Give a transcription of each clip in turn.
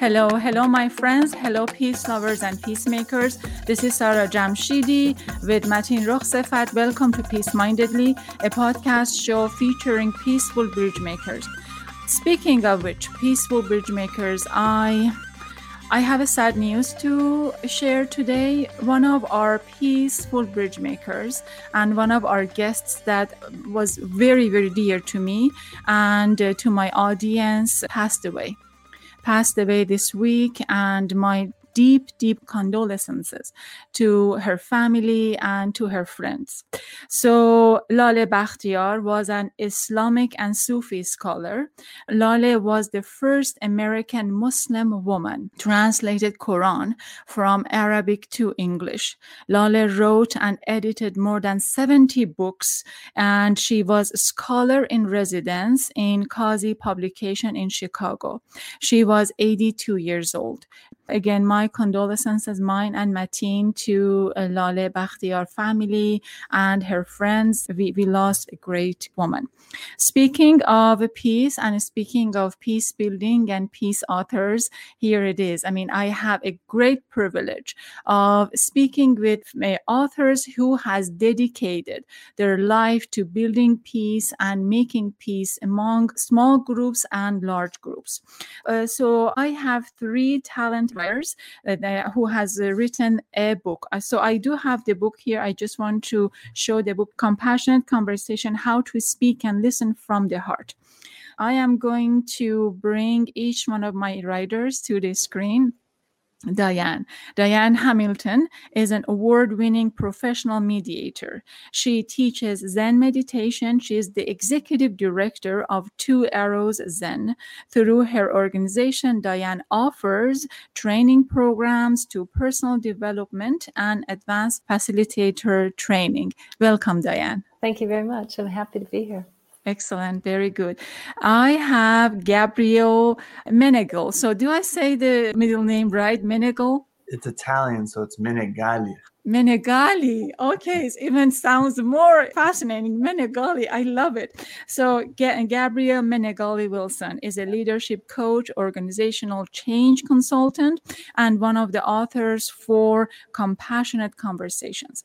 Hello, hello, my friends. Hello, peace lovers and peacemakers. This is Sarah Jamshidi with Matin Rokhsefat. Welcome to Peace Mindedly, a podcast show featuring peaceful bridge makers. Speaking of which, peaceful bridge makers, I I have a sad news to share today. One of our peaceful bridge makers and one of our guests that was very, very dear to me and uh, to my audience passed away passed away this week, and my deep, deep condolences to her family and to her friends. So, Lale Bakhtiar was an Islamic and Sufi scholar. Lale was the first American Muslim woman translated Quran from Arabic to English. Lale wrote and edited more than 70 books, and she was a scholar in residence in Kazi publication in Chicago. She was 82 years old. Again, my condolences, mine and Mateen, to uh, Lale Bakhtiar family and her friends. We, we lost a great woman. Speaking of peace and speaking of peace building and peace authors, here it is. I mean, I have a great privilege of speaking with authors who has dedicated their life to building peace and making peace among small groups and large groups. Uh, so I have three talent writers uh, who has uh, written a book. Uh, so I do have the book here. I just want to show the book, Compassionate Conversation, How to Speak and Listen from the Heart. I am going to bring each one of my writers to the screen. Diane. Diane Hamilton is an award winning professional mediator. She teaches Zen meditation. She is the executive director of Two Arrows Zen. Through her organization, Diane offers training programs to personal development and advanced facilitator training. Welcome, Diane. Thank you very much. I'm happy to be here. Excellent, very good. I have Gabriel Menegal. So, do I say the middle name right? Menegal? It's Italian, so it's Menegale. Menegale. Okay, it even sounds more fascinating. Menegale, I love it. So, Gabriel Menegale Wilson is a leadership coach, organizational change consultant, and one of the authors for Compassionate Conversations.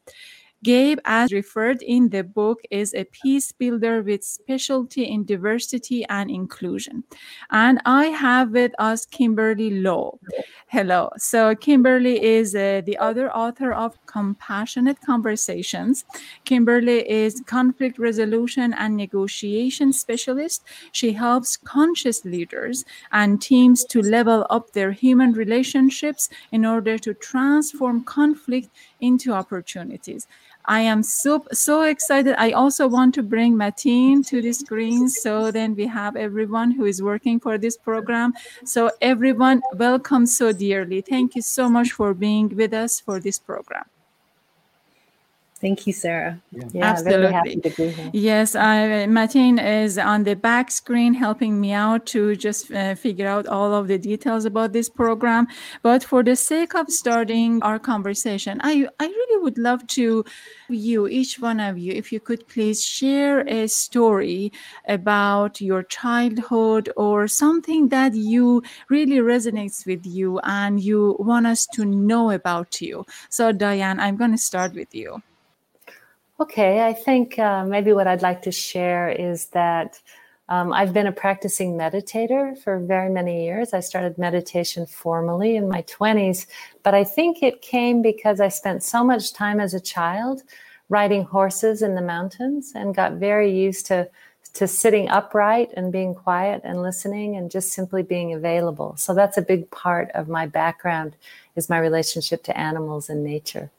Gabe, as referred in the book, is a peace builder with specialty in diversity and inclusion. And I have with us Kimberly Loh. Hello. So, Kimberly is uh, the other author of Compassionate Conversations. Kimberly is conflict resolution and negotiation specialist. She helps conscious leaders and teams to level up their human relationships in order to transform conflict into opportunities. I am so so excited. I also want to bring Mateen to the screen so then we have everyone who is working for this program. So everyone, welcome so dearly. Thank you so much for being with us for this program. Thank you, Sarah. Yeah, yeah absolutely. Yes, I, Martin is on the back screen helping me out to just uh, figure out all of the details about this program. But for the sake of starting our conversation, I I really would love to you, each one of you, if you could please share a story about your childhood or something that you really resonates with you and you want us to know about you. So, Diane, I'm going to start with you. Okay, I think uh, maybe what I'd like to share is that um, I've been a practicing meditator for very many years. I started meditation formally in my 20s, but I think it came because I spent so much time as a child riding horses in the mountains and got very used to to sitting upright and being quiet and listening and just simply being available. So that's a big part of my background is my relationship to animals and nature.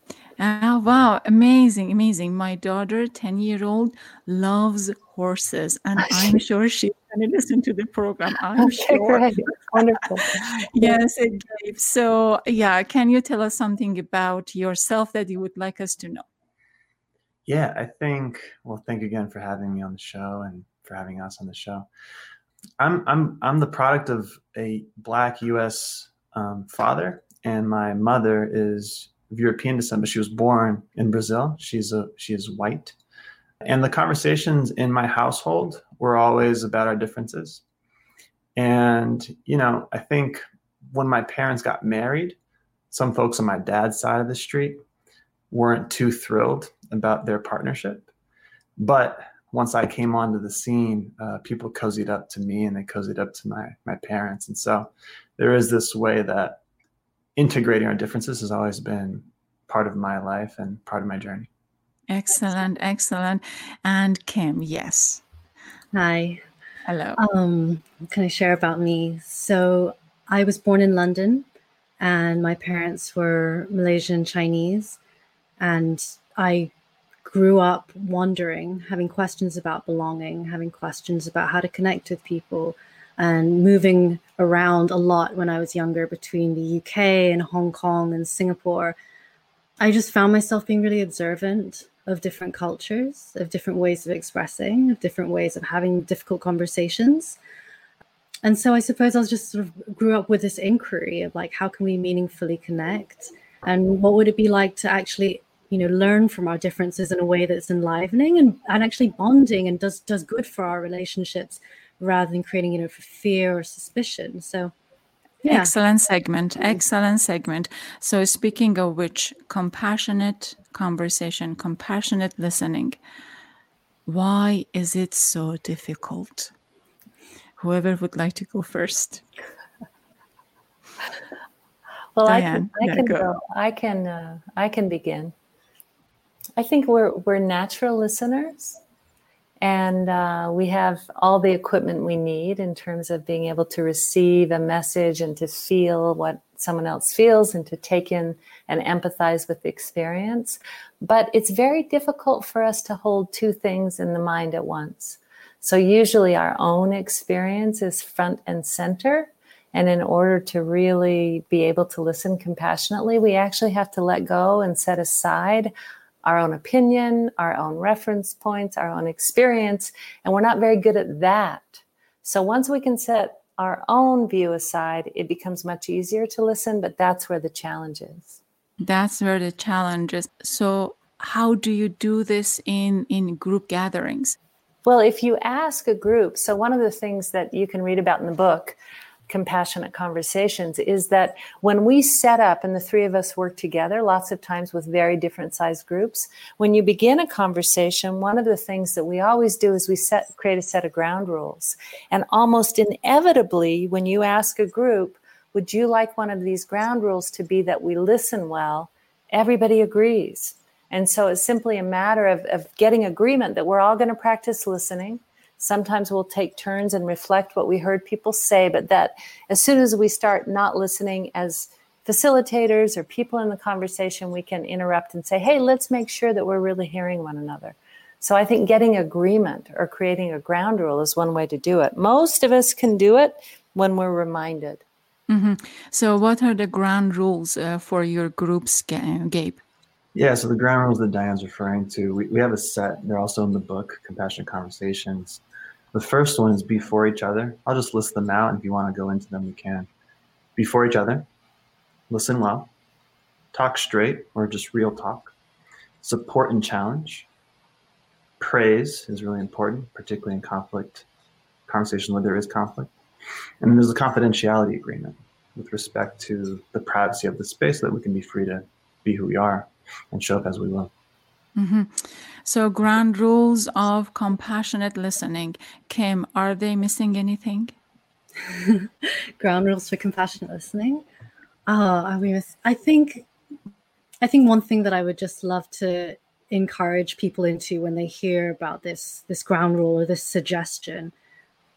Oh, wow. Amazing. Amazing. My daughter, 10 year old, loves horses, and I'm sure she's going to listen to the program. I'm okay, sure. Great. Wonderful. yes, it gave. So, yeah, can you tell us something about yourself that you would like us to know? Yeah, I think, well, thank you again for having me on the show and for having us on the show. I'm, I'm, I'm the product of a Black US um, father, and my mother is of European descent, but she was born in Brazil. She's a she is white. And the conversations in my household we're always about our differences. And, you know, I think when my parents got married, some folks on my dad's side of the street weren't too thrilled about their partnership. But once I came onto the scene, uh, people cozied up to me and they cozied up to my my parents. And so there is this way that integrating our differences has always been part of my life and part of my journey. Excellent, excellent. And Kim, yes. Hi. Hello. Um, can I share about me? So I was born in London and my parents were Malaysian Chinese. And I grew up wondering, having questions about belonging, having questions about how to connect with people, and moving around a lot when I was younger between the UK and Hong Kong and Singapore. I just found myself being really observant of different cultures, of different ways of expressing, of different ways of having difficult conversations. And so I suppose I was just sort of grew up with this inquiry of like, how can we meaningfully connect? And what would it be like to actually, you know, learn from our differences in a way that's enlivening and, and actually bonding and does does good for our relationships rather than creating, you know, for fear or suspicion. So yeah. Excellent segment. Excellent segment. So, speaking of which, compassionate conversation, compassionate listening. Why is it so difficult? Whoever would like to go first. well, Diane, I can, I can go. go. I can. Uh, I can begin. I think we're we're natural listeners and uh, we have all the equipment we need in terms of being able to receive a message and to feel what someone else feels and to take in and empathize with the experience. But it's very difficult for us to hold two things in the mind at once. So usually our own experience is front and center. And in order to really be able to listen compassionately, we actually have to let go and set aside our own opinion, our own reference points, our own experience, and we're not very good at that. So once we can set our own view aside, it becomes much easier to listen, but that's where the challenge is. That's where the challenge is. So how do you do this in in group gatherings? Well, if you ask a group, so one of the things that you can read about in the book compassionate conversations is that when we set up and the three of us work together, lots of times with very different size groups, when you begin a conversation, one of the things that we always do is we set create a set of ground rules. And almost inevitably, when you ask a group, would you like one of these ground rules to be that we listen well? Everybody agrees. And so it's simply a matter of, of getting agreement that we're all going to practice listening Sometimes we'll take turns and reflect what we heard people say, but that as soon as we start not listening as facilitators or people in the conversation, we can interrupt and say, hey, let's make sure that we're really hearing one another. So I think getting agreement or creating a ground rule is one way to do it. Most of us can do it when we're reminded. Mm-hmm. So, what are the ground rules uh, for your groups, Gabe? Yeah, so the ground rules that Diane's referring to, we, we have a set. They're also in the book, Compassionate Conversations. The first one is before each other. I'll just list them out, and if you want to go into them, we can. Before each other, listen well, talk straight or just real talk, support and challenge. Praise is really important, particularly in conflict conversation where there is conflict. And there's a confidentiality agreement with respect to the privacy of the space so that we can be free to be who we are and show up as we will. Mm-hmm. So, ground rules of compassionate listening. Kim, are they missing anything? ground rules for compassionate listening. Oh, I mean, I think, I think one thing that I would just love to encourage people into when they hear about this this ground rule or this suggestion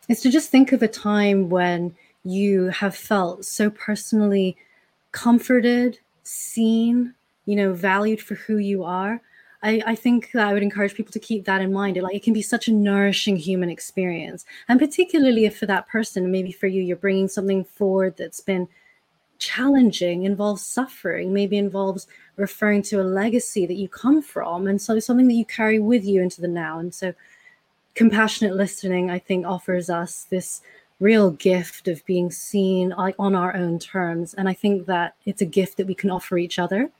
is to just think of a time when you have felt so personally comforted, seen, you know, valued for who you are I, I think that I would encourage people to keep that in mind. It, like it can be such a nourishing human experience, and particularly if for that person, maybe for you, you're bringing something forward that's been challenging, involves suffering, maybe involves referring to a legacy that you come from, and so something that you carry with you into the now. And so, compassionate listening, I think, offers us this real gift of being seen like on our own terms, and I think that it's a gift that we can offer each other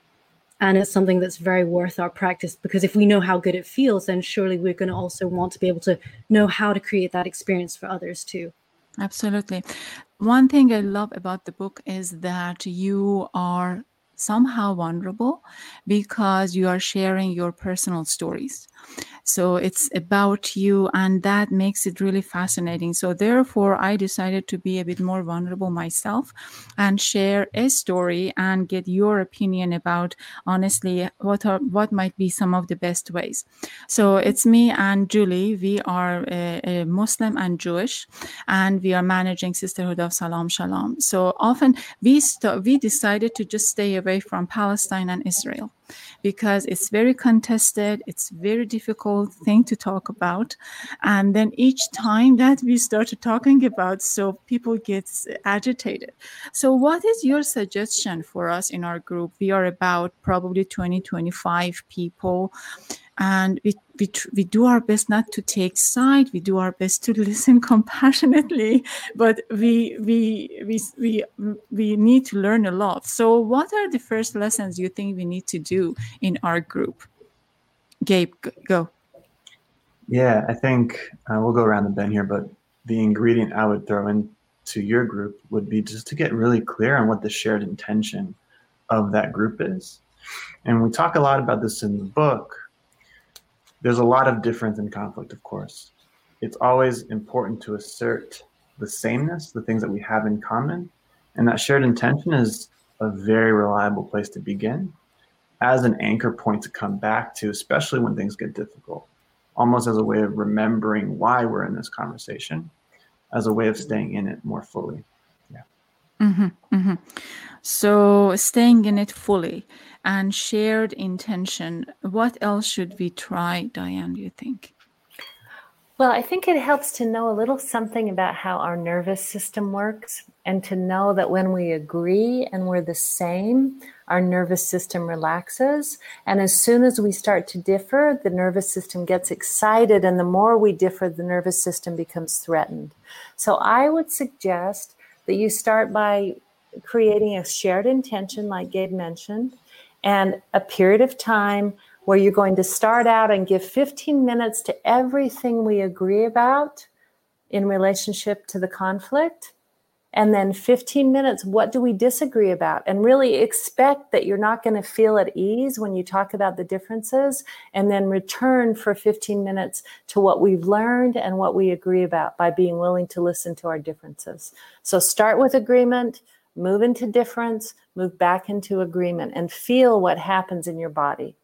and it's something that's very worth our practice because if we know how good it feels then surely we're going to also want to be able to know how to create that experience for others too. Absolutely. One thing i love about the book is that you are somehow vulnerable because you are sharing your personal stories so it's about you, and that makes it really fascinating. So therefore, I decided to be a bit more vulnerable myself and share a story and get your opinion about honestly what are what might be some of the best ways. So it's me and Julie. We are a, a Muslim and Jewish, and we are managing Sisterhood of Salam Shalom. So often we st- we decided to just stay away from Palestine and Israel because it's very contested it's very difficult thing to talk about. And then each time that we started talking about so people get agitated. So what is your suggestion for us in our group? We are about probably 20 25 people and we, we, we do our best not to take side. We do our best to listen compassionately. But we, we we we we need to learn a lot. So what are the first lessons you think we need to do in our group? Gabe go. Yeah i think uh, we'll go around the bend here but the ingredient i would throw into your group would be just to get really clear on what the shared intention of that group is. And we talk a lot about this in the book there's a lot of difference in conflict, of course. It's always important to assert the sameness, the things that we have in common. And that shared intention is a very reliable place to begin as an anchor point to come back to, especially when things get difficult, almost as a way of remembering why we're in this conversation, as a way of staying in it more fully. Mm-hmm, mm-hmm. So, staying in it fully and shared intention. What else should we try, Diane, do you think? Well, I think it helps to know a little something about how our nervous system works and to know that when we agree and we're the same, our nervous system relaxes. And as soon as we start to differ, the nervous system gets excited. And the more we differ, the nervous system becomes threatened. So I would suggest that you start by creating a shared intention, like Gabe mentioned, and a period of time where you're going to start out and give 15 minutes to everything we agree about in relationship to the conflict. And then 15 minutes, what do we disagree about? And really expect that you're not going to feel at ease when you talk about the differences, and then return for 15 minutes to what we've learned and what we agree about by being willing to listen to our differences. So start with agreement, move into difference, move back into agreement, and feel what happens in your body.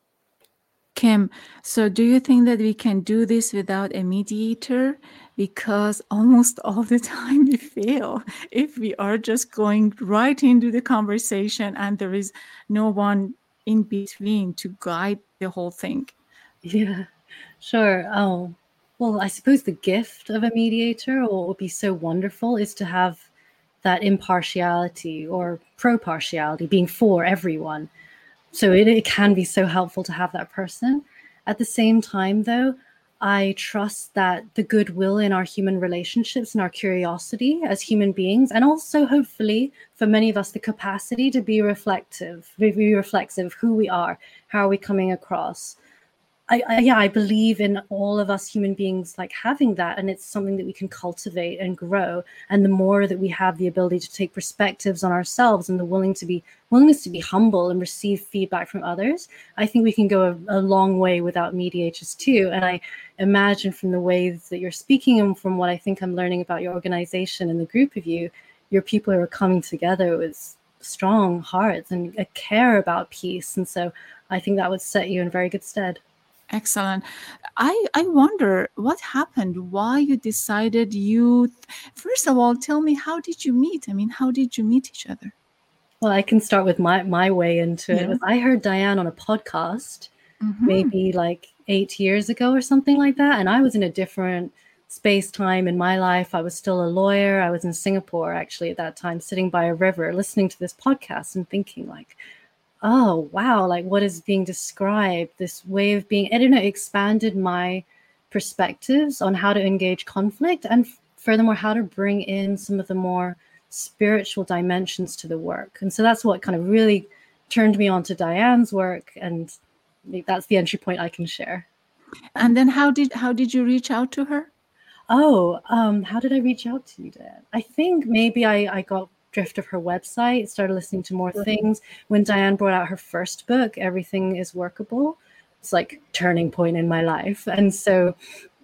Kim, so do you think that we can do this without a mediator? Because almost all the time we fail if we are just going right into the conversation and there is no one in between to guide the whole thing. Yeah, sure. Oh, well, I suppose the gift of a mediator, or what would be so wonderful, is to have that impartiality or pro partiality being for everyone. So it, it can be so helpful to have that person. At the same time, though, I trust that the goodwill in our human relationships and our curiosity as human beings, and also hopefully for many of us, the capacity to be reflective, be reflexive of who we are, how are we coming across, I, I, yeah, I believe in all of us human beings like having that, and it's something that we can cultivate and grow. And the more that we have the ability to take perspectives on ourselves and the willing to be willingness to be humble and receive feedback from others, I think we can go a, a long way without mediators too. And I imagine from the ways that you're speaking and from what I think I'm learning about your organization and the group of you, your people are coming together with strong hearts and a care about peace. And so I think that would set you in very good stead. Excellent. I I wonder what happened. Why you decided you? First of all, tell me how did you meet? I mean, how did you meet each other? Well, I can start with my my way into yeah. it. I heard Diane on a podcast, mm-hmm. maybe like eight years ago or something like that, and I was in a different space time in my life. I was still a lawyer. I was in Singapore actually at that time, sitting by a river, listening to this podcast and thinking like oh wow like what is being described this way of being i don't know expanded my perspectives on how to engage conflict and furthermore how to bring in some of the more spiritual dimensions to the work and so that's what kind of really turned me on to Diane's work, and that's the entry point I can share. And then how did how did you reach out to her? Oh, um, how did I reach out to you, Diane? I think maybe I, I got drift of her website, started listening to more things. When Diane brought out her first book, Everything is Workable, it's like turning point in my life. And so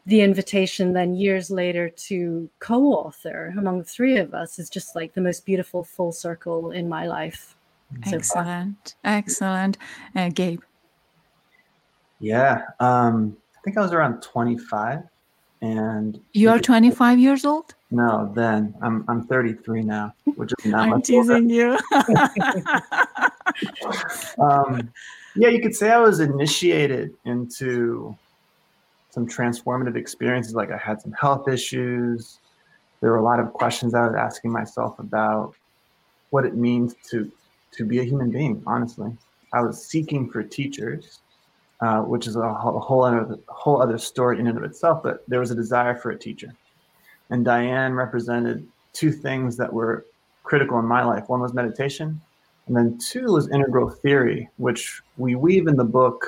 the invitation then years later to co-author among the three of us is just like the most beautiful full circle in my life. Excellent. Excellent. Uh, Gabe. Yeah. Um, I think I was around 25 and you're 25 years old? No, then I'm I'm 33 now, which is not I'm much teasing you. um, yeah, you could say I was initiated into some transformative experiences. Like I had some health issues. There were a lot of questions I was asking myself about what it means to to be a human being. Honestly, I was seeking for teachers uh, which is a whole, other whole other story in and of itself. But there was a desire for a teacher, and Diane represented two things that were critical in my life. One was meditation, and then two was integral theory, which we weave in the book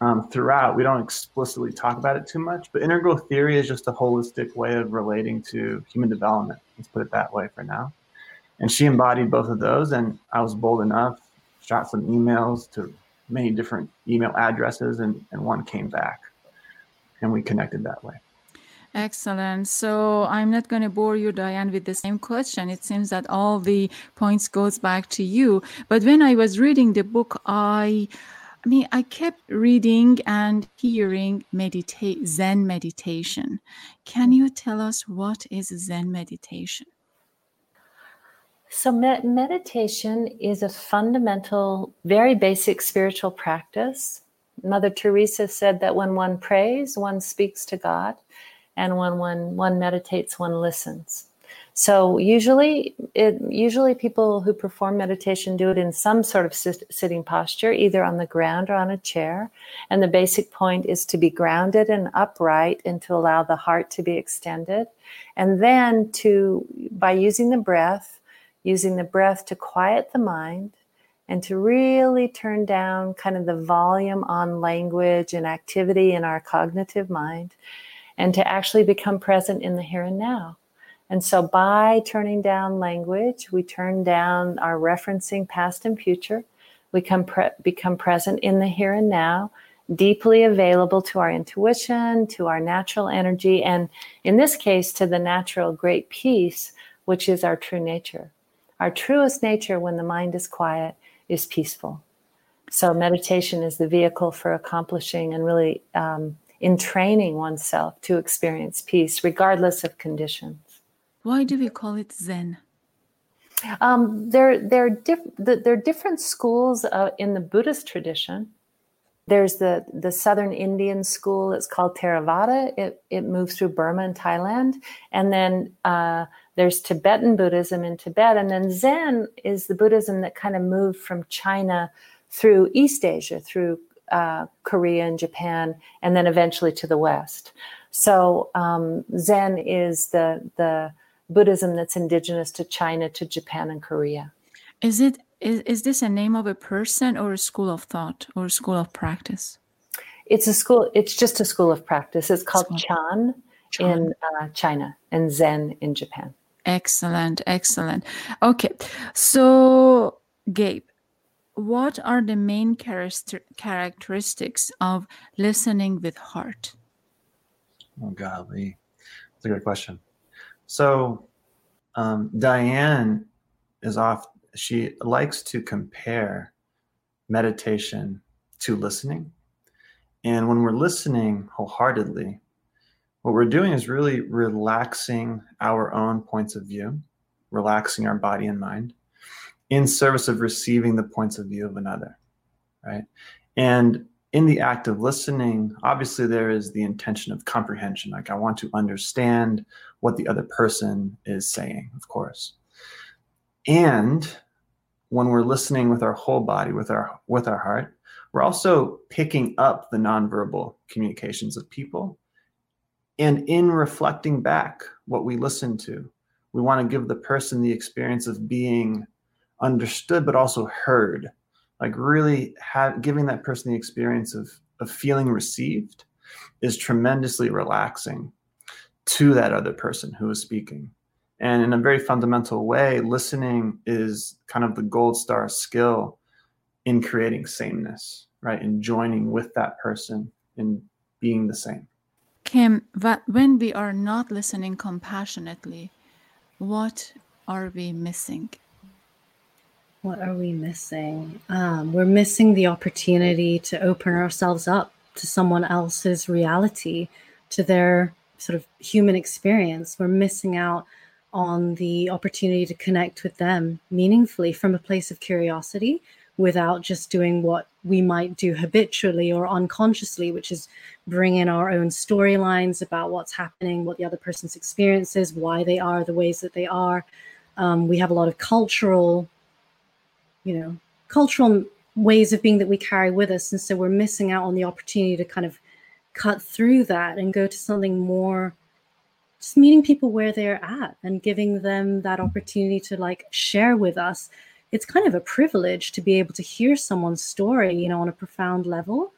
um, throughout. We don't explicitly talk about it too much, but integral theory is just a holistic way of relating to human development. Let's put it that way for now. And she embodied both of those, and I was bold enough, shot some emails to many different email addresses, and, and one came back. And we connected that way. Excellent. So I'm not going to bore you, Diane, with the same question. It seems that all the points goes back to you. But when I was reading the book, I, I mean, I kept reading and hearing meditate Zen meditation. Can you tell us what is Zen meditation? So, med- meditation is a fundamental, very basic spiritual practice. Mother Teresa said that when one prays, one speaks to God, and when one, one meditates, one listens. So usually, it usually people who perform meditation do it in some sort of sit- sitting posture, either on the ground or on a chair. And the basic point is to be grounded and upright, and to allow the heart to be extended, and then to by using the breath using the breath to quiet the mind and to really turn down kind of the volume on language and activity in our cognitive mind and to actually become present in the here and now. And so by turning down language, we turn down our referencing past and future. We come pre- become present in the here and now, deeply available to our intuition, to our natural energy, and in this case, to the natural great peace, which is our true nature. Our truest nature, when the mind is quiet, is peaceful. So, meditation is the vehicle for accomplishing and really um, entraining oneself to experience peace, regardless of conditions. Why do we call it Zen? Um, there, there, are diff- there are different schools uh, in the Buddhist tradition. There's the, the Southern Indian school, it's called Theravada. It, it moves through Burma and Thailand. And then uh, there's Tibetan Buddhism in Tibet, and then Zen is the Buddhism that kind of moved from China through East Asia, through uh, Korea and Japan, and then eventually to the West. So um, Zen is the the Buddhism that's indigenous to China, to Japan, and Korea. Is it is, is this a name of a person or a school of thought or a school of practice? It's a school. It's just a school of practice. It's called Chan, Chan. in uh, China and Zen in Japan. Excellent, excellent. Okay, so Gabe, what are the main characteristics of listening with heart? Oh, golly, that's a good question. So, um, Diane is off. She likes to compare meditation to listening. And when we're listening wholeheartedly, what we're doing is really relaxing our own points of view, relaxing our body and mind in service of receiving the points of view of another, right? And in the act of listening, obviously there is the intention of comprehension. Like I want to understand what the other person is saying, of course. And when we're listening with our whole body, with our with our heart, we're also picking up the nonverbal communications of people. And in reflecting back what we listen to, we want to give the person the experience of being understood, but also heard. Like really have giving that person the experience of of feeling received is tremendously relaxing to that other person who is speaking and in a very fundamental way listening is kind of the gold star skill in creating sameness right in joining with that person in being the same kim when we are not listening compassionately what are we missing what are we missing? Um, we're missing the opportunity to open ourselves up to someone else's reality, to their sort of human experience. We're missing out on the opportunity to connect with them meaningfully from a place of curiosity without just doing what we might do habitually or unconsciously, which is bring in our own storylines about what's happening, what the other person's experience is, why they are the ways that they are. Um, we have a lot of cultural you know cultural ways of being that we carry with us and so we're missing out on the opportunity to kind of cut through that and go to something more just meeting people where they're at and giving them that opportunity to like share with us it's kind of a privilege to be able to hear someone's story you know on a profound level.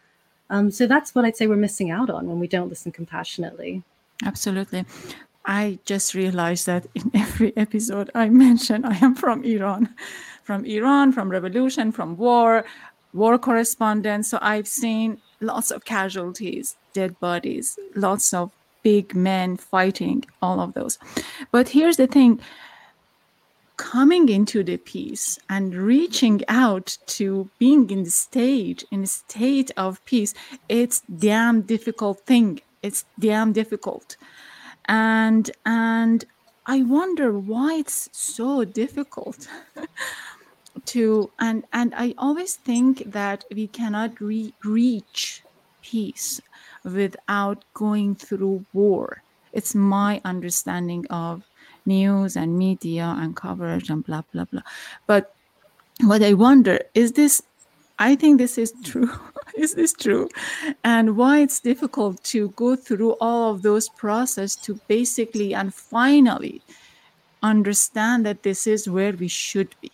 Um, so that's what i'd say we're missing out on when we don't listen compassionately. Absolutely. I just realized that in every episode i mention i am from iran. From Iran, from revolution, from war, war correspondence. So I've seen lots of casualties, dead bodies, lots of big men fighting, all of those. But here's the thing. Coming into the peace and reaching out to being in the stage in a state of peace it's damn difficult thing. It's damn difficult. And and i wonder why it's so difficult to and and i always think that we cannot re- reach peace without going through war. It's my understanding of news and media and coverage and blah blah blah. But what i wonder is this i think this is true is this true and why it's difficult to go through all of those process to basically and finally understand that this is where we should be.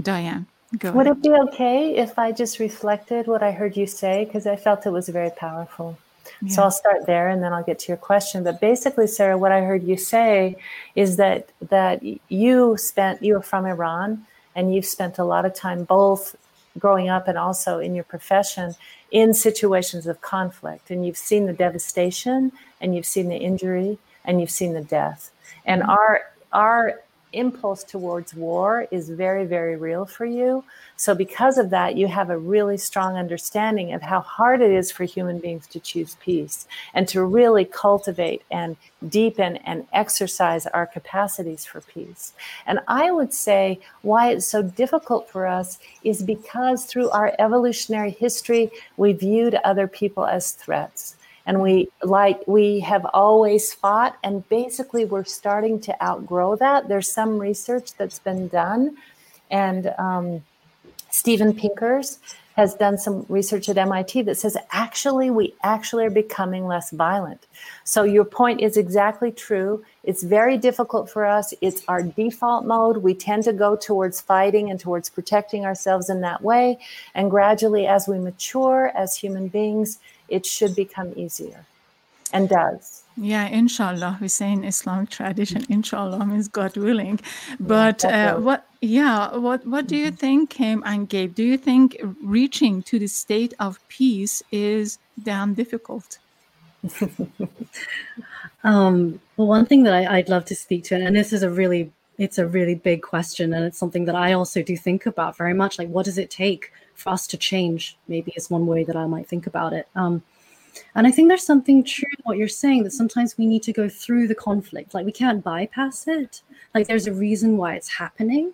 Diane, go Would ahead. it be okay if I just reflected what I heard you say? Because I felt it was very powerful. Yeah. So I'll start there and then I'll get to your question. But basically, Sarah, what I heard you say is that that you spent you were from Iran and you've spent a lot of time both growing up and also in your profession in situations of conflict and you've seen the devastation and you've seen the injury and you've seen the death. And mm-hmm. our our impulse towards war is very, very real for you. So, because of that, you have a really strong understanding of how hard it is for human beings to choose peace and to really cultivate and deepen and exercise our capacities for peace. And I would say why it's so difficult for us is because through our evolutionary history, we viewed other people as threats and we like we have always fought and basically we're starting to outgrow that. There's some research that's been done and um, steven pinkers has done some research at mit that says actually we actually are becoming less violent. So your point is exactly true. It's very difficult for us. It's our default mode. We tend to go towards fighting and towards protecting ourselves in that way. And gradually as we mature as human beings it should become easier and does. Yeah, inshallah, we say in Islamic tradition, inshallah means God willing. But yeah, uh, what, yeah, what, what do you think, Kim and Gabe? Do you think reaching to the state of peace is damn difficult? um, well, one thing that I, I'd love to speak to, and this is a really, it's a really big question, and it's something that I also do think about very much. Like, what does it take for us to change? Maybe is one way that I might think about it. Um, and I think there's something true in what you're saying that sometimes we need to go through the conflict. Like we can't bypass it. Like there's a reason why it's happening.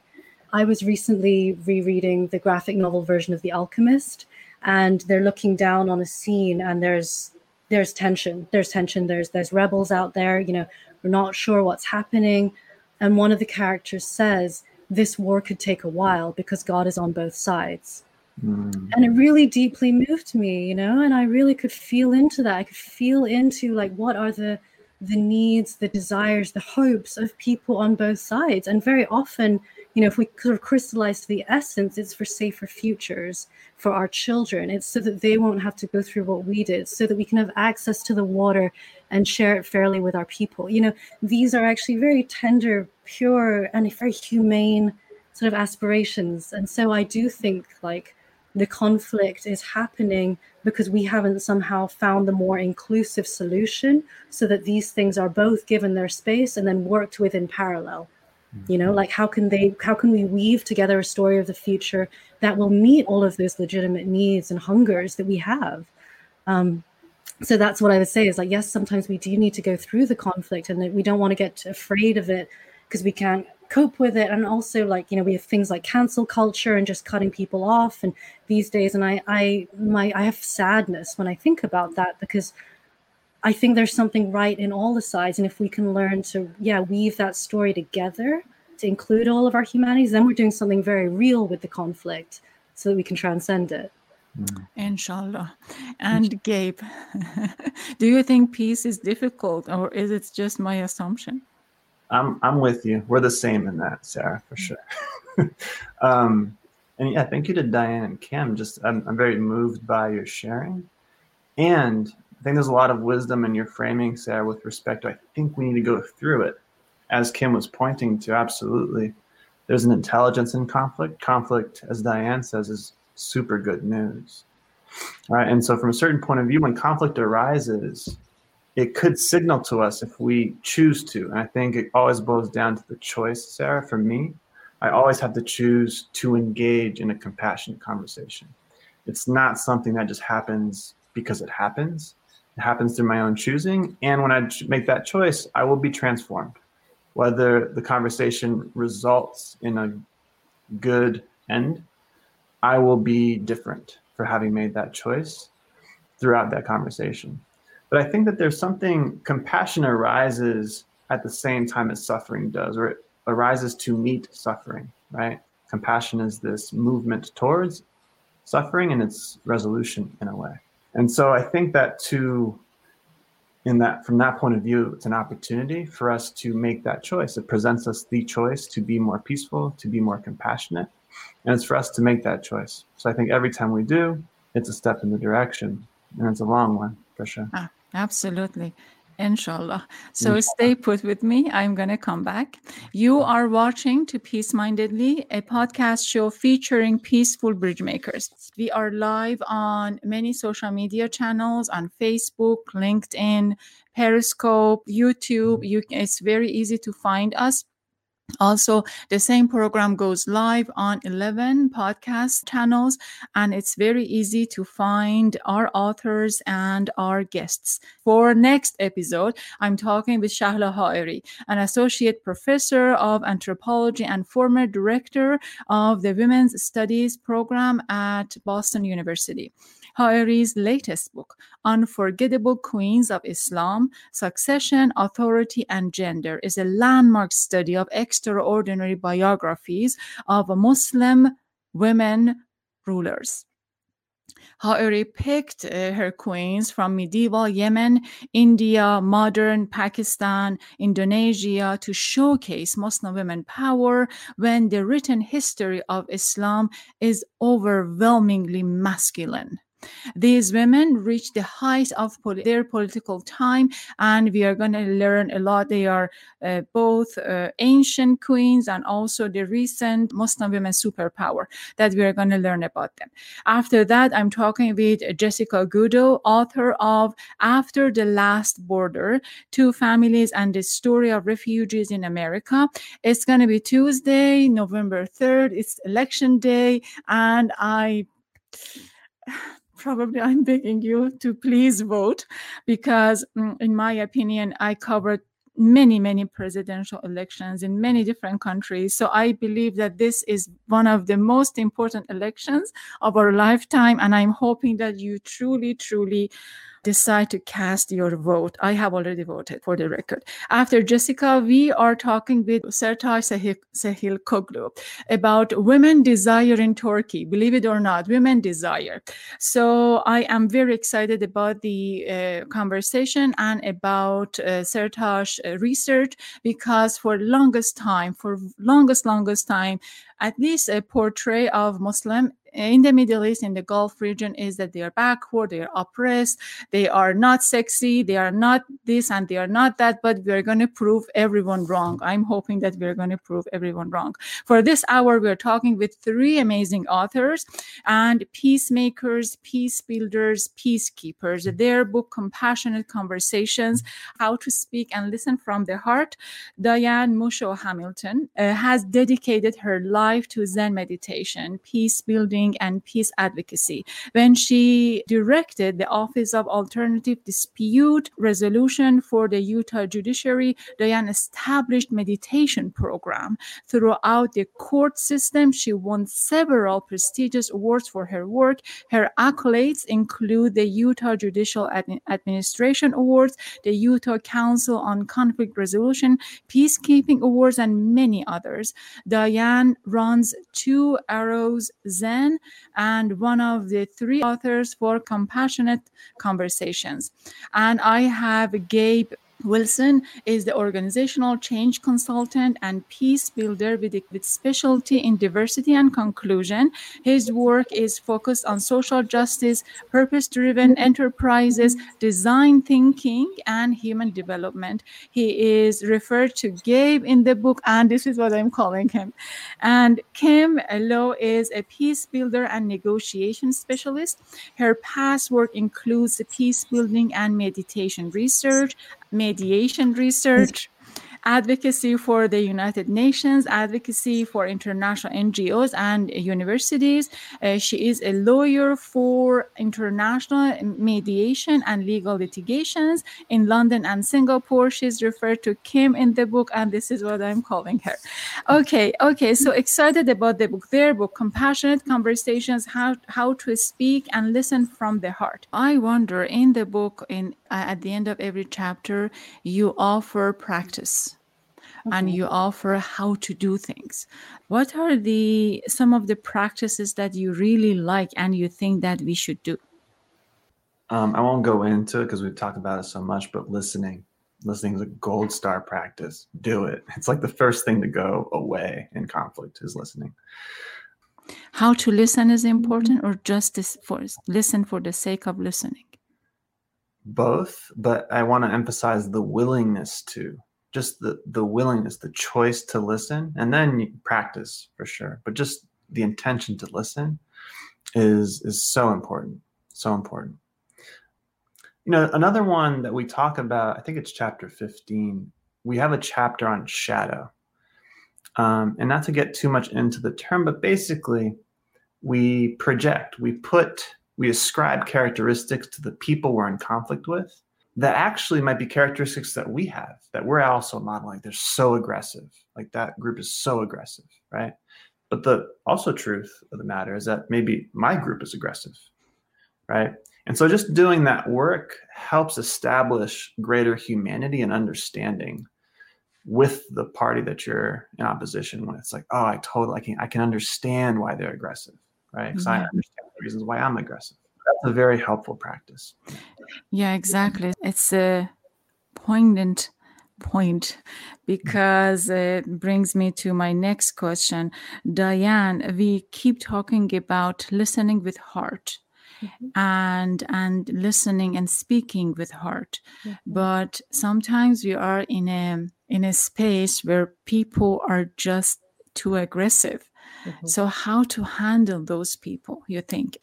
I was recently rereading the graphic novel version of The Alchemist, and they're looking down on a scene and there's there's tension. There's tension. There's there's rebels out there, you know, we're not sure what's happening. And one of the characters says, This war could take a while because God is on both sides. Mm. And it really deeply moved me, you know, and I really could feel into that. I could feel into like what are the the needs, the desires, the hopes of people on both sides. And very often, you know, if we sort of crystallize the essence, it's for safer futures for our children. It's so that they won't have to go through what we did, so that we can have access to the water and share it fairly with our people. You know, these are actually very tender, pure, and very humane sort of aspirations. And so I do think like the conflict is happening because we haven't somehow found the more inclusive solution so that these things are both given their space and then worked with in parallel. You know like how can they how can we weave together a story of the future that will meet all of those legitimate needs and hungers that we have? Um, so that's what i would say is like yes sometimes we do need to go through the conflict and we don't want to get afraid of it because we can't cope with it and also like you know we have things like cancel culture and just cutting people off and these days and i i my i have sadness when i think about that because I think there's something right in all the sides. And if we can learn to, yeah, weave that story together to include all of our humanities, then we're doing something very real with the conflict so that we can transcend it. Mm. Inshallah. And Gabe, do you think peace is difficult or is it just my assumption? I'm I'm with you. We're the same in that, Sarah, for sure. um, and yeah, thank you to Diane and Kim. Just I'm, I'm very moved by your sharing. And I think there's a lot of wisdom in your framing, Sarah, with respect to I think we need to go through it. As Kim was pointing to, absolutely. There's an intelligence in conflict. Conflict, as Diane says, is super good news. All right. And so from a certain point of view, when conflict arises, it could signal to us if we choose to. And I think it always boils down to the choice, Sarah. For me, I always have to choose to engage in a compassionate conversation. It's not something that just happens because it happens. It happens through my own choosing. And when I make that choice, I will be transformed. Whether the conversation results in a good end, I will be different for having made that choice throughout that conversation. But I think that there's something compassion arises at the same time as suffering does, or it arises to meet suffering, right? Compassion is this movement towards suffering and its resolution in a way. And so I think that to in that from that point of view, it's an opportunity for us to make that choice. It presents us the choice to be more peaceful, to be more compassionate. And it's for us to make that choice. So I think every time we do, it's a step in the direction. And it's a long one for sure. Ah, absolutely. Inshallah. So Inshallah. stay put with me. I'm going to come back. You are watching To Peace Mindedly, a podcast show featuring peaceful bridge makers. We are live on many social media channels on Facebook, LinkedIn, Periscope, YouTube. You, it's very easy to find us. Also, the same program goes live on 11 podcast channels, and it's very easy to find our authors and our guests. For next episode, I'm talking with Shahla Haeri, an associate professor of anthropology and former director of the Women's Studies program at Boston University. Haeri's latest book, Unforgettable Queens of Islam Succession, Authority, and Gender, is a landmark study of extraordinary biographies of Muslim women rulers. Haeri picked uh, her queens from medieval Yemen, India, modern Pakistan, Indonesia to showcase Muslim women power when the written history of Islam is overwhelmingly masculine. These women reached the height of their political time, and we are going to learn a lot. They are uh, both uh, ancient queens and also the recent Muslim women superpower that we are going to learn about them. After that, I'm talking with Jessica Goudeau, author of After the Last Border Two Families and the Story of Refugees in America. It's going to be Tuesday, November 3rd. It's election day, and I probably I'm begging you to please vote because, mm, in my opinion, I covered many, many presidential elections in many different countries. So I believe that this is one of the most important elections of our lifetime. And I'm hoping that you truly, truly decide to cast your vote. I have already voted for the record. After Jessica, we are talking with Sertaç Sehlikoglu about women desire in Turkey. Believe it or not, women desire. So I am very excited about the uh, conversation and about uh, uh, research because for longest time, for longest longest time, at least a portrait of Muslim in the Middle East, in the Gulf region, is that they are backward, they are oppressed, they are not sexy, they are not this and they are not that, but we're going to prove everyone wrong. I'm hoping that we're going to prove everyone wrong. For this hour, we're talking with three amazing authors and peacemakers, peace builders, peacekeepers. Their book, Compassionate Conversations How to Speak and Listen from the Heart, Diane Musho Hamilton uh, has dedicated her life to Zen meditation, peace building and peace advocacy when she directed the Office of Alternative Dispute Resolution for the Utah Judiciary. Diane established meditation program throughout the court system. She won several prestigious awards for her work. Her accolades include the Utah Judicial Ad- Administration Awards, the Utah Council on Conflict Resolution, Peacekeeping Awards, and many others. Diane runs Two Arrows Zen and one of the three authors for Compassionate Conversations. And I have Gabe Wilson is the organizational change consultant and peace builder with, with specialty in diversity and conclusion. His work is focused on social justice, purpose driven enterprises, design thinking, and human development. He is referred to Gabe in the book, and this is what I'm calling him. And Kim Loh is a peace builder and negotiation specialist. Her past work includes peace building and meditation research mediation research, advocacy for the United Nations, advocacy for international NGOs and universities. Uh, she is a lawyer for international mediation and legal litigations in London and Singapore. She's referred to Kim in the book, and this is what I'm calling her. Okay, okay, so excited about the book, their book, Compassionate Conversations How, How to Speak and Listen from the Heart. I wonder in the book, in uh, at the end of every chapter, you offer practice and you offer how to do things. What are the some of the practices that you really like and you think that we should do? Um, i won't go into it because we've talked about it so much but listening listening is a gold star practice. Do it. It's like the first thing to go away in conflict is listening. How to listen is important or just for listen for the sake of listening? Both but i want to emphasize the willingness to just the the willingness, the choice to listen, and then you practice for sure. But just the intention to listen is is so important, so important. You know, another one that we talk about, I think it's chapter 15. We have a chapter on shadow. Um, and not to get too much into the term, but basically, we project, we put, we ascribe characteristics to the people we're in conflict with that actually might be characteristics that we have that we're also modeling. They're so aggressive. Like that group is so aggressive, right? But the also truth of the matter is that maybe my group is aggressive, right? And so just doing that work helps establish greater humanity and understanding with the party that you're in opposition when it's like, oh, I totally I can I can understand why they're aggressive, right? Because mm-hmm. I understand the reasons why I'm aggressive that's a very helpful practice. Yeah, exactly. It's a poignant point because it brings me to my next question. Diane, we keep talking about listening with heart. Mm-hmm. and and listening and speaking with heart mm-hmm. but sometimes we are in a in a space where people are just too aggressive mm-hmm. so how to handle those people you think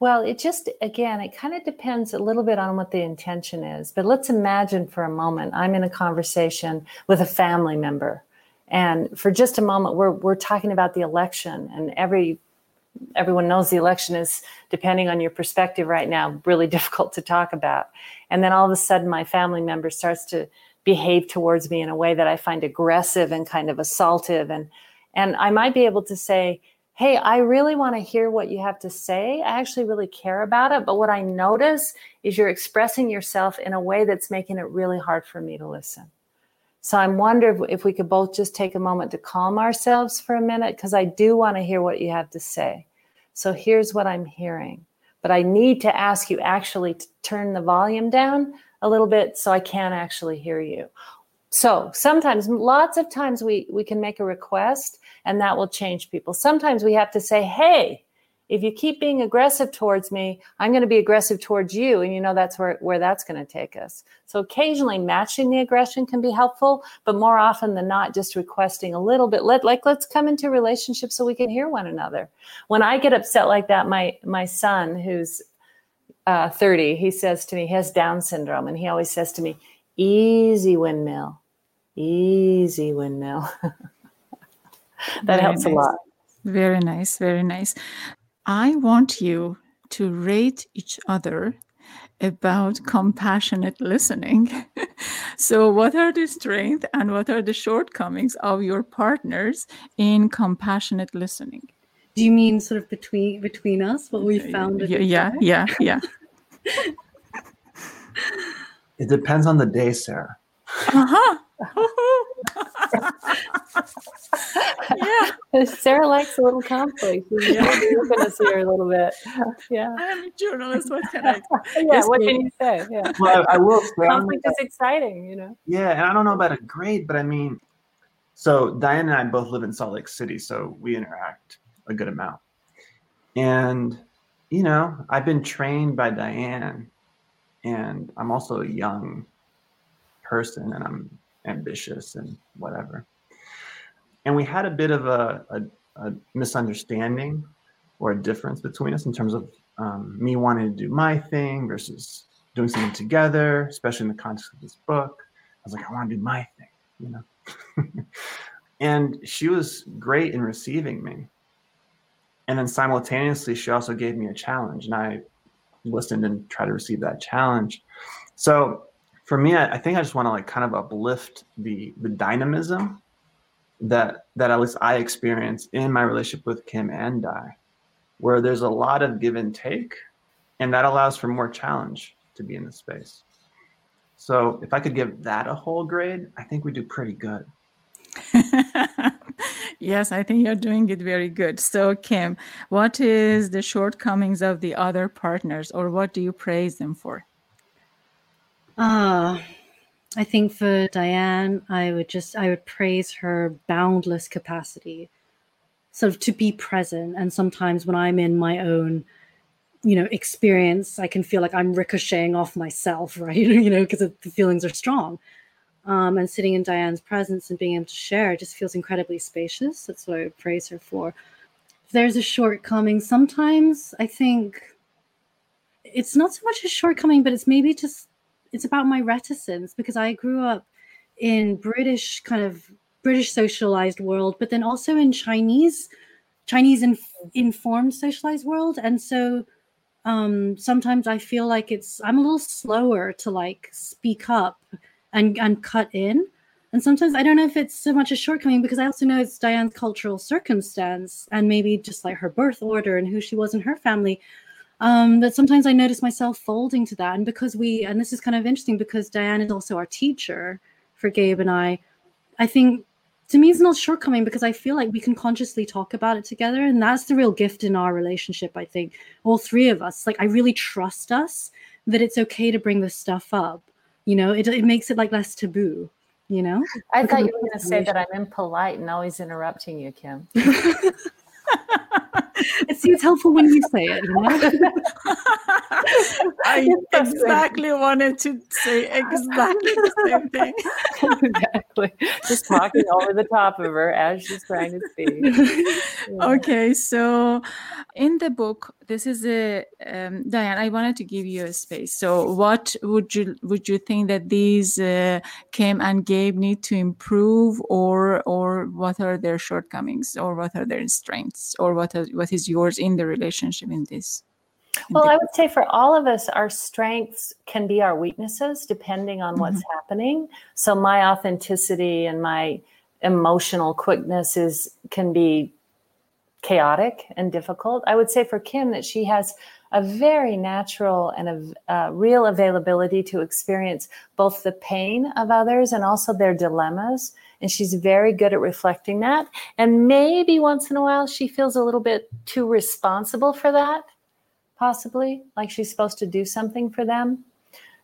well, it just, again, it kind of depends a little bit on what the intention is. But let's imagine for a moment I'm in a conversation with a family member. And for just a moment, we're, we're talking about the election, and every everyone knows the election is, depending on your perspective right now, really difficult to talk about. And then all of a sudden, my family member starts to behave towards me in a way that I find aggressive and kind of assaultive. And, and I might be able to say, hey, I really want to hear what you have to say. I actually really care about it. But what I notice is you're expressing yourself in a way that's making it really hard for me to listen. So I'm wondering if we could both just take a moment to calm ourselves for a minute, because I do want to hear what you have to say. So here's what I'm hearing. But I need to ask you actually to turn the volume down a little bit so I can actually hear you. So sometimes, lots of times, we, we can make a request and that will change people. Sometimes we have to say, hey, if you keep being aggressive towards me, I'm going to be aggressive towards you. And you know, that's where, where that's going to take us. So occasionally matching the aggression can be helpful, but more often than not, just requesting a little bit. Let, like, let's come into relationship so we can hear one another. When I get upset like that, my, my son, who's uh, 30, he says to me, he has Down syndrome. And he always says to me, easy windmill, easy windmill. that very helps nice. a lot. Very nice, very nice. I want you to rate each other about compassionate listening. so, what are the strengths and what are the shortcomings of your partners in compassionate listening? Do you mean sort of between between us? What we found? Yeah, yeah, yeah, yeah. it depends on the day, Sarah. Uh huh. yeah. Sarah likes a little conflict. Yeah. You're going to see her a little bit. Yeah. I'm a journalist. What can I do? yeah. What can you say? Yeah. Well, I, I will say. Conflict is exciting, you know? Yeah. And I don't know about a grade, but I mean, so Diane and I both live in Salt Lake City, so we interact a good amount. And, you know, I've been trained by Diane, and I'm also young person and I'm ambitious and whatever. And we had a bit of a, a, a misunderstanding or a difference between us in terms of um, me wanting to do my thing versus doing something together, especially in the context of this book. I was like, I want to do my thing, you know. and she was great in receiving me. And then simultaneously, she also gave me a challenge, and I listened and tried to receive that challenge. So for me, I, I think I just want to like kind of uplift the the dynamism that that at least I experience in my relationship with Kim and Di, where there's a lot of give and take, and that allows for more challenge to be in the space. So if I could give that a whole grade, I think we do pretty good. yes, I think you're doing it very good. So, Kim, what is the shortcomings of the other partners, or what do you praise them for? Ah, I think for Diane, I would just I would praise her boundless capacity, sort of to be present. And sometimes when I'm in my own, you know, experience, I can feel like I'm ricocheting off myself, right? you know, because the feelings are strong. Um, and sitting in Diane's presence and being able to share just feels incredibly spacious. That's what I would praise her for. If there's a shortcoming, sometimes I think it's not so much a shortcoming, but it's maybe just it's about my reticence because I grew up in British kind of British socialized world, but then also in Chinese Chinese inf- informed socialized world, and so um, sometimes I feel like it's I'm a little slower to like speak up and and cut in. And sometimes I don't know if it's so much a shortcoming because I also know it's Diane's cultural circumstance and maybe just like her birth order and who she was in her family um, that sometimes I notice myself folding to that. And because we, and this is kind of interesting because Diane is also our teacher for Gabe and I, I think to me it's not shortcoming because I feel like we can consciously talk about it together. And that's the real gift in our relationship, I think. All three of us, like I really trust us that it's okay to bring this stuff up. You know, it, it makes it like less taboo you know? I thought you were going to say that I'm impolite and always interrupting you, Kim. it seems helpful when you say it. You know? I exactly wanted to say exactly the same thing. exactly. Just talking over the top of her as she's trying to speak. Yeah. Okay, so in the book, this is a um, Diane. I wanted to give you a space. So, what would you would you think that these uh, Kim and Gabe need to improve, or or what are their shortcomings, or what are their strengths, or what are, what is yours in the relationship in this? well, I would say for all of us, our strengths can be our weaknesses depending on what's mm-hmm. happening. So my authenticity and my emotional quickness is can be chaotic and difficult. I would say for Kim that she has a very natural and a, real availability to experience both the pain of others and also their dilemmas. And she's very good at reflecting that. And maybe once in a while she feels a little bit too responsible for that, possibly, like she's supposed to do something for them.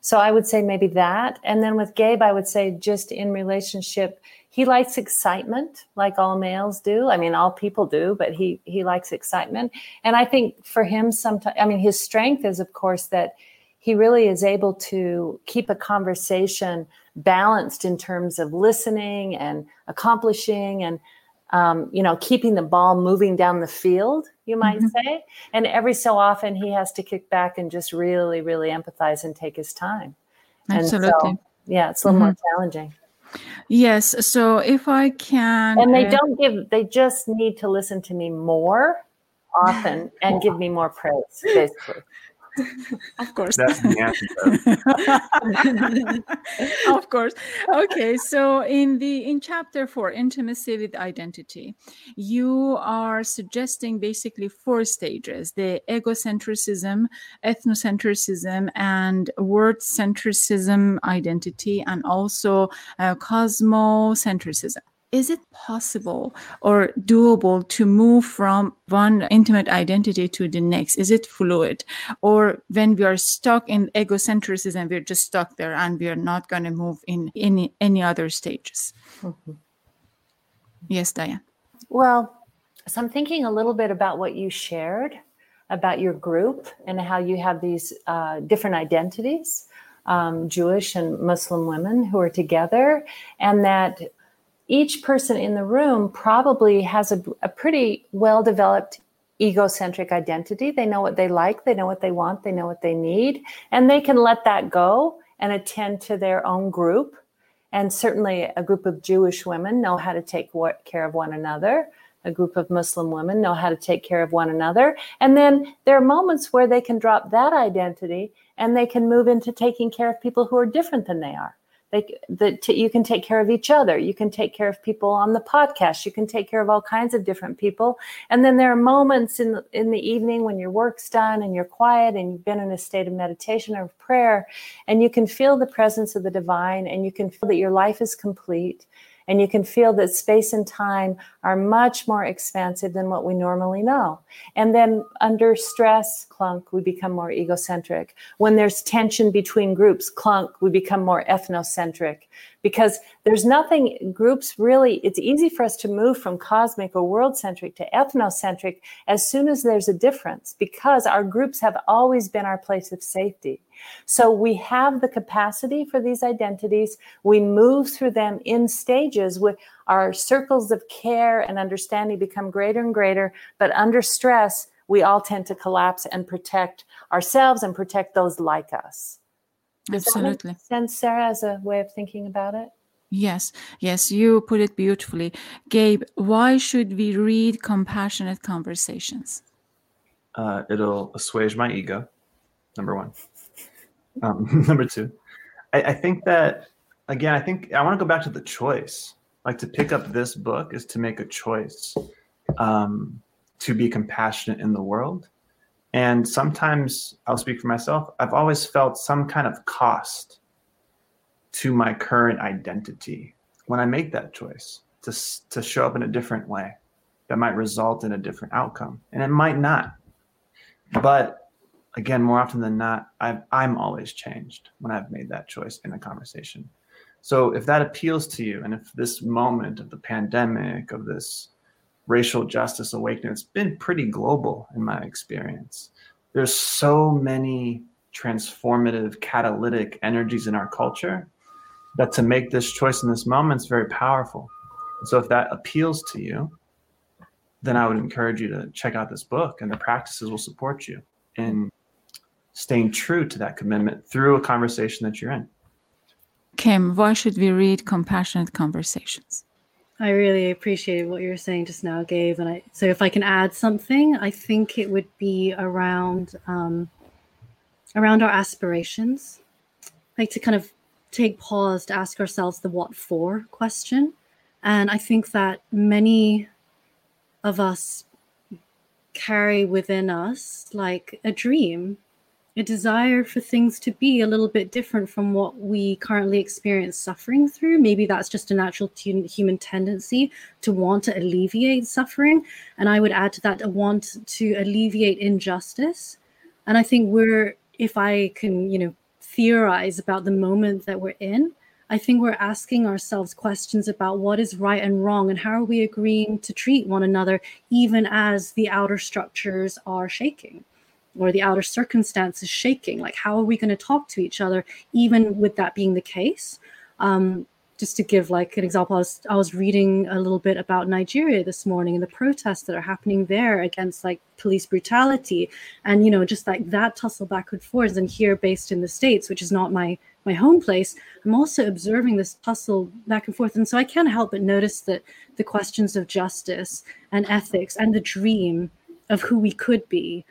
So I would say maybe that. And then with Gabe, I would say just in relationship, he likes excitement like all males do. I mean, all people do, but he he likes excitement. And I think for him, sometimes I mean, his strength is, of course, that he really is able to keep a conversation balanced in terms of listening and accomplishing and um, you know keeping the ball moving down the field you might mm-hmm. say and every so often he has to kick back and just really really empathize and take his time absolutely so, yeah it's a little mm-hmm. more challenging Yes. So if I can. And they uh, don't give, they just need to listen to me more often and give me more praise, basically. of course. That's the answer. of course. Okay. So in the in chapter four, intimacy with identity, you are suggesting basically four stages: the egocentrism, ethnocentrism, and word centricism identity, and also uh, cosmocentrism is it possible or doable to move from one intimate identity to the next? Is it fluid? Or when we are stuck in egocentrism, we're just stuck there and we are not going to move in any, any other stages? Mm-hmm. Yes, Diane. Well, so I'm thinking a little bit about what you shared about your group and how you have these uh, different identities. Um, Jewish and Muslim women who are together, and that each person in the room probably has a, a pretty well developed egocentric identity. They know what they like, they know what they want, they know what they need, and they can let that go and attend to their own group. And certainly, a group of Jewish women know how to take care of one another. A group of Muslim women know how to take care of one another. And then there are moments where they can drop that identity and they can move into taking care of people who are different than they are they that t- you can take care of each other. You can take care of people on the podcast. You can take care of all kinds of different people. And then there are moments in the, in the evening when your work's done and you're quiet and you've been in a state of meditation or prayer and you can feel the presence of the divine and you can feel that your life is complete and you can feel that space and time are much more expansive than what we normally know. And then under stress, clunk, we become more egocentric. When there's tension between groups, clunk, we become more ethnocentric because there's nothing groups really it's easy for us to move from cosmic or world centric to ethnocentric as soon as there's a difference because our groups have always been our place of safety so we have the capacity for these identities. We move through them in stages with our circles of care and understanding become greater and greater. But under stress, we all tend to collapse and protect ourselves and protect those like us. Does Absolutely. That sense, Sarah, as a way of thinking about it? Yes, yes, you put it beautifully. Gabe, why should we read compassionate conversations? Uh, it'll assuage my ego, number one. Um, number two, I, I think that again, I think I want to go back to the choice. Like to pick up this book is to make a choice um, to be compassionate in the world. And sometimes I'll speak for myself. I've always felt some kind of cost to my current identity when I make that choice to, to show up in a different way that might result in a different outcome. And it might not. But again, more often than not, i am always changed when I've made that choice in a conversation. So if that appeals to you, and if this moment of the pandemic, of this racial justice awakening, it's been pretty global in my experience. There's so many transformative, catalytic energies in our culture that to make this choice in this moment is very powerful. so if that appeals to you, then I would encourage you to check out this book, and the practices will support you in staying true to that commitment through a conversation that you're in. Kim, why should we read Compassionate Conversations? I really appreciate what you were saying just now, Gabe. And I, so if I can add something, I think it would be around um, around our aspirations, like to kind of take pause to ask ourselves the what for question. And I think that many of us carry within us like a dream a desire for things to be a little bit different from what we currently experience suffering through. Maybe that's just a natural human tendency to want to alleviate suffering. And I would add to that a want to alleviate injustice. And I think we're, if I can, you know, theorize about the moment that we're in, I think we're asking ourselves questions about what is right and wrong and how are we agreeing to treat one another, even as the outer structures are shaking or the outer circumstances shaking like how are we going to talk to each other even with that being the case? Um, just to give like an example I was, I was reading a little bit about nigeria this morning and the protests that are happening there against like police brutality and you know just like that tussle back and forth and here based in the states which is not my my home place i'm also observing this tussle back and forth. And so i can't help but notice that the questions of justice and ethics and the dream of who we could be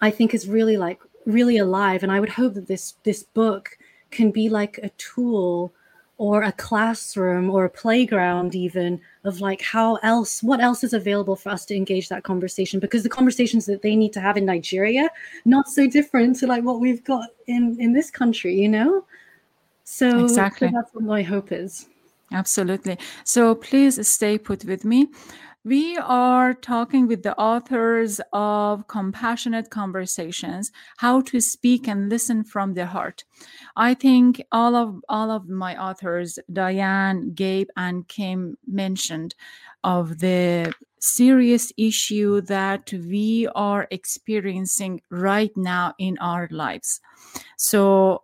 I think is really like really alive. And I would hope that this this book can be like a tool or a classroom or a playground even of like how else what else is available for us to engage that conversation because the conversations that they need to have in nigeria not so different to like what we've got in in this country you know? So exactly. so that's what my hope is. Absolutely. So please stay put with me we are talking with the authors of Compassionate Conversations, How to Speak and Listen from the Heart. I think all of all of my authors, Diane, Gabe, and Kim mentioned of the serious issue that we are experiencing right now in our lives. So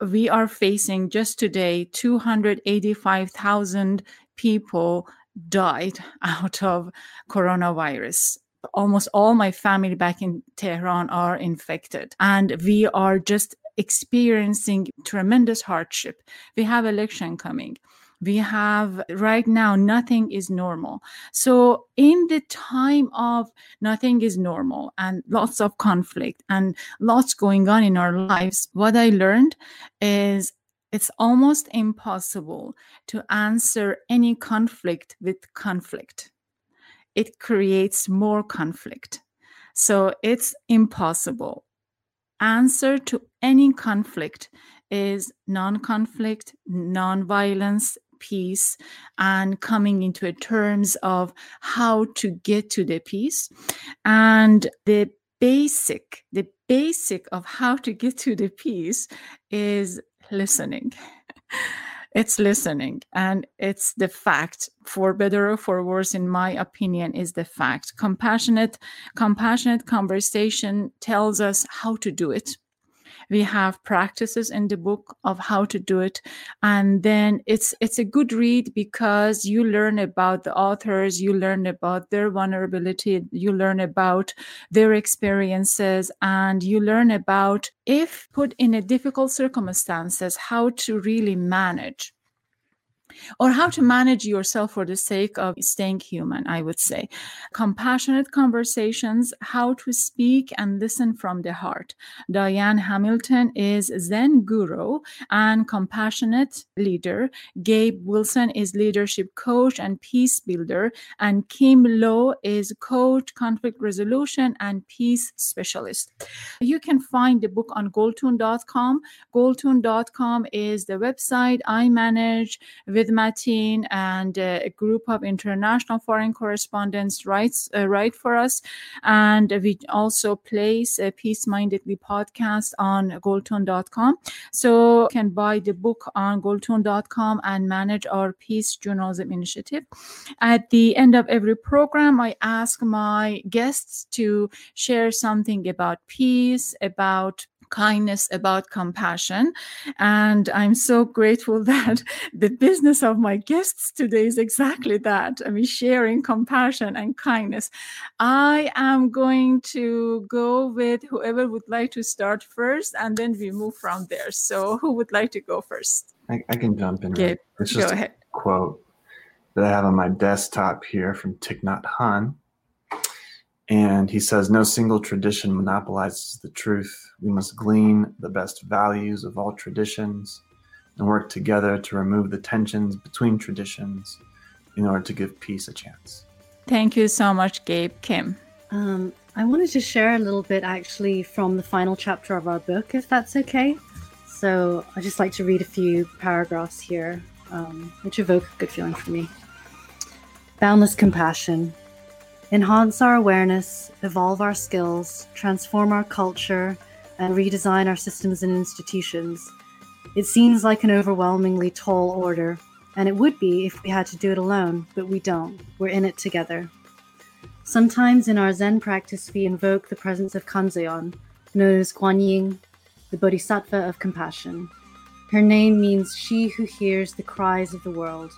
we are facing just today 285,000 people died out of coronavirus. Almost all my family back in Tehran are infected and we are just experiencing tremendous hardship. We have election coming. We have right now nothing is normal. So in the time of nothing is normal and lots of conflict and lots going on in our lives what i learned is it's almost impossible to answer any conflict with conflict. It creates more conflict. So it's impossible. Answer to any conflict is non conflict, non violence, peace, and coming into terms of how to get to the peace. And the basic, the basic of how to get to the peace is listening. it's listening and it's the fact for better or for worse in my opinion is the fact compassionate compassionate conversation tells us how to do it we have practices in the book of how to do it. And then it's it's a good read because you learn about the authors you learn about their vulnerability you learn about their experiences and you learn about if put in a difficult circumstances how to really manage or how to manage yourself for the sake of staying human, I would say. Compassionate conversations, how to speak and listen from the heart. Diane Hamilton is Zen guru and compassionate leader. Gabe Wilson is leadership coach and peace builder. And Kim Loh is coach, conflict resolution, and peace specialist. You can find the book on goldtoon.com. Goldtoon.com is the website I manage with with Matin and uh, a group of international foreign correspondents writes uh, write for us, and we also place a Peace Mindedly podcast on goldtoon.com. So you can buy the book on goldtoon.com and manage our peace journalism initiative. At the end of every program, I ask my guests to share something about peace, about kindness, about compassion. And I'm so grateful that the business of my guests today is exactly that. I mean, sharing compassion and kindness. I am going to go with whoever would like to start first, and then we move from there. So, who would like to go first? I, I can jump in. Gabe, it's just go ahead. quote that I have on my desktop here from Thich Nhat Hanh and he says, No single tradition monopolizes the truth. We must glean the best values of all traditions and work together to remove the tensions between traditions in order to give peace a chance. Thank you so much, Gabe Kim. Um, I wanted to share a little bit actually from the final chapter of our book, if that's okay. So I'd just like to read a few paragraphs here, um, which evoke a good feeling for me. Boundless compassion. Enhance our awareness, evolve our skills, transform our culture, and redesign our systems and institutions. It seems like an overwhelmingly tall order, and it would be if we had to do it alone, but we don't. We're in it together. Sometimes in our Zen practice, we invoke the presence of Kanzeon, known as Kuan Yin, the Bodhisattva of compassion. Her name means she who hears the cries of the world.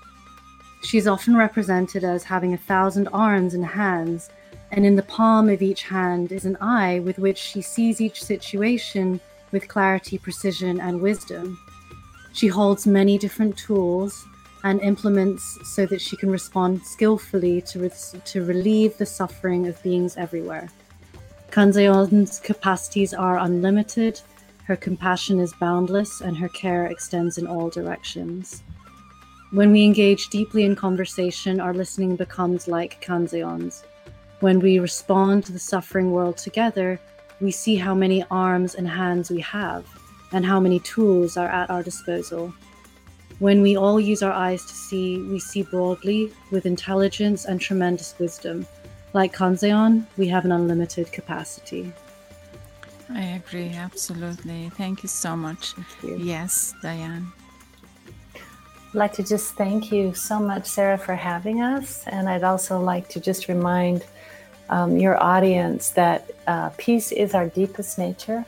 She is often represented as having a thousand arms and hands, and in the palm of each hand is an eye with which she sees each situation with clarity, precision, and wisdom. She holds many different tools and implements so that she can respond skillfully to, re- to relieve the suffering of beings everywhere. Kanzeon's capacities are unlimited, her compassion is boundless, and her care extends in all directions. When we engage deeply in conversation, our listening becomes like Kanzeon's. When we respond to the suffering world together, we see how many arms and hands we have and how many tools are at our disposal. When we all use our eyes to see, we see broadly, with intelligence and tremendous wisdom. Like Kanzeon, we have an unlimited capacity. I agree, absolutely. Thank you so much. You. Yes, Diane. I'd like to just thank you so much, Sarah, for having us. And I'd also like to just remind um, your audience that uh, peace is our deepest nature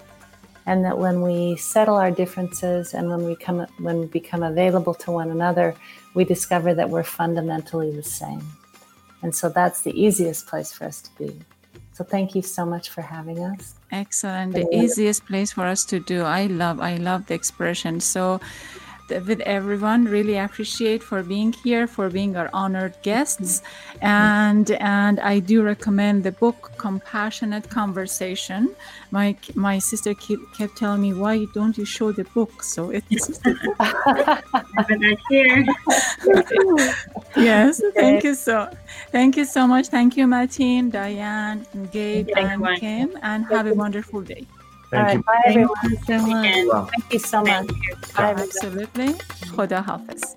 and that when we settle our differences and when we come when we become available to one another we discover that we're fundamentally the same. And so that's the easiest place for us to be. So thank you so much for having us. Excellent. The easiest place for us to do. I love i love the expression. So with everyone. Really appreciate for being here, for being our honored guests, and and I do recommend the book Compassionate Conversation. My my sister keep, kept telling me, why don't you show the book? So it's here. yes, thank you so, thank you so much. Thank you, Martin, Diane, Gabe, and Kim, and have a wonderful day. Thank you. Bye, everyone. Thank you so much. Thank you so much. Absolutely. Khuda Hafiz.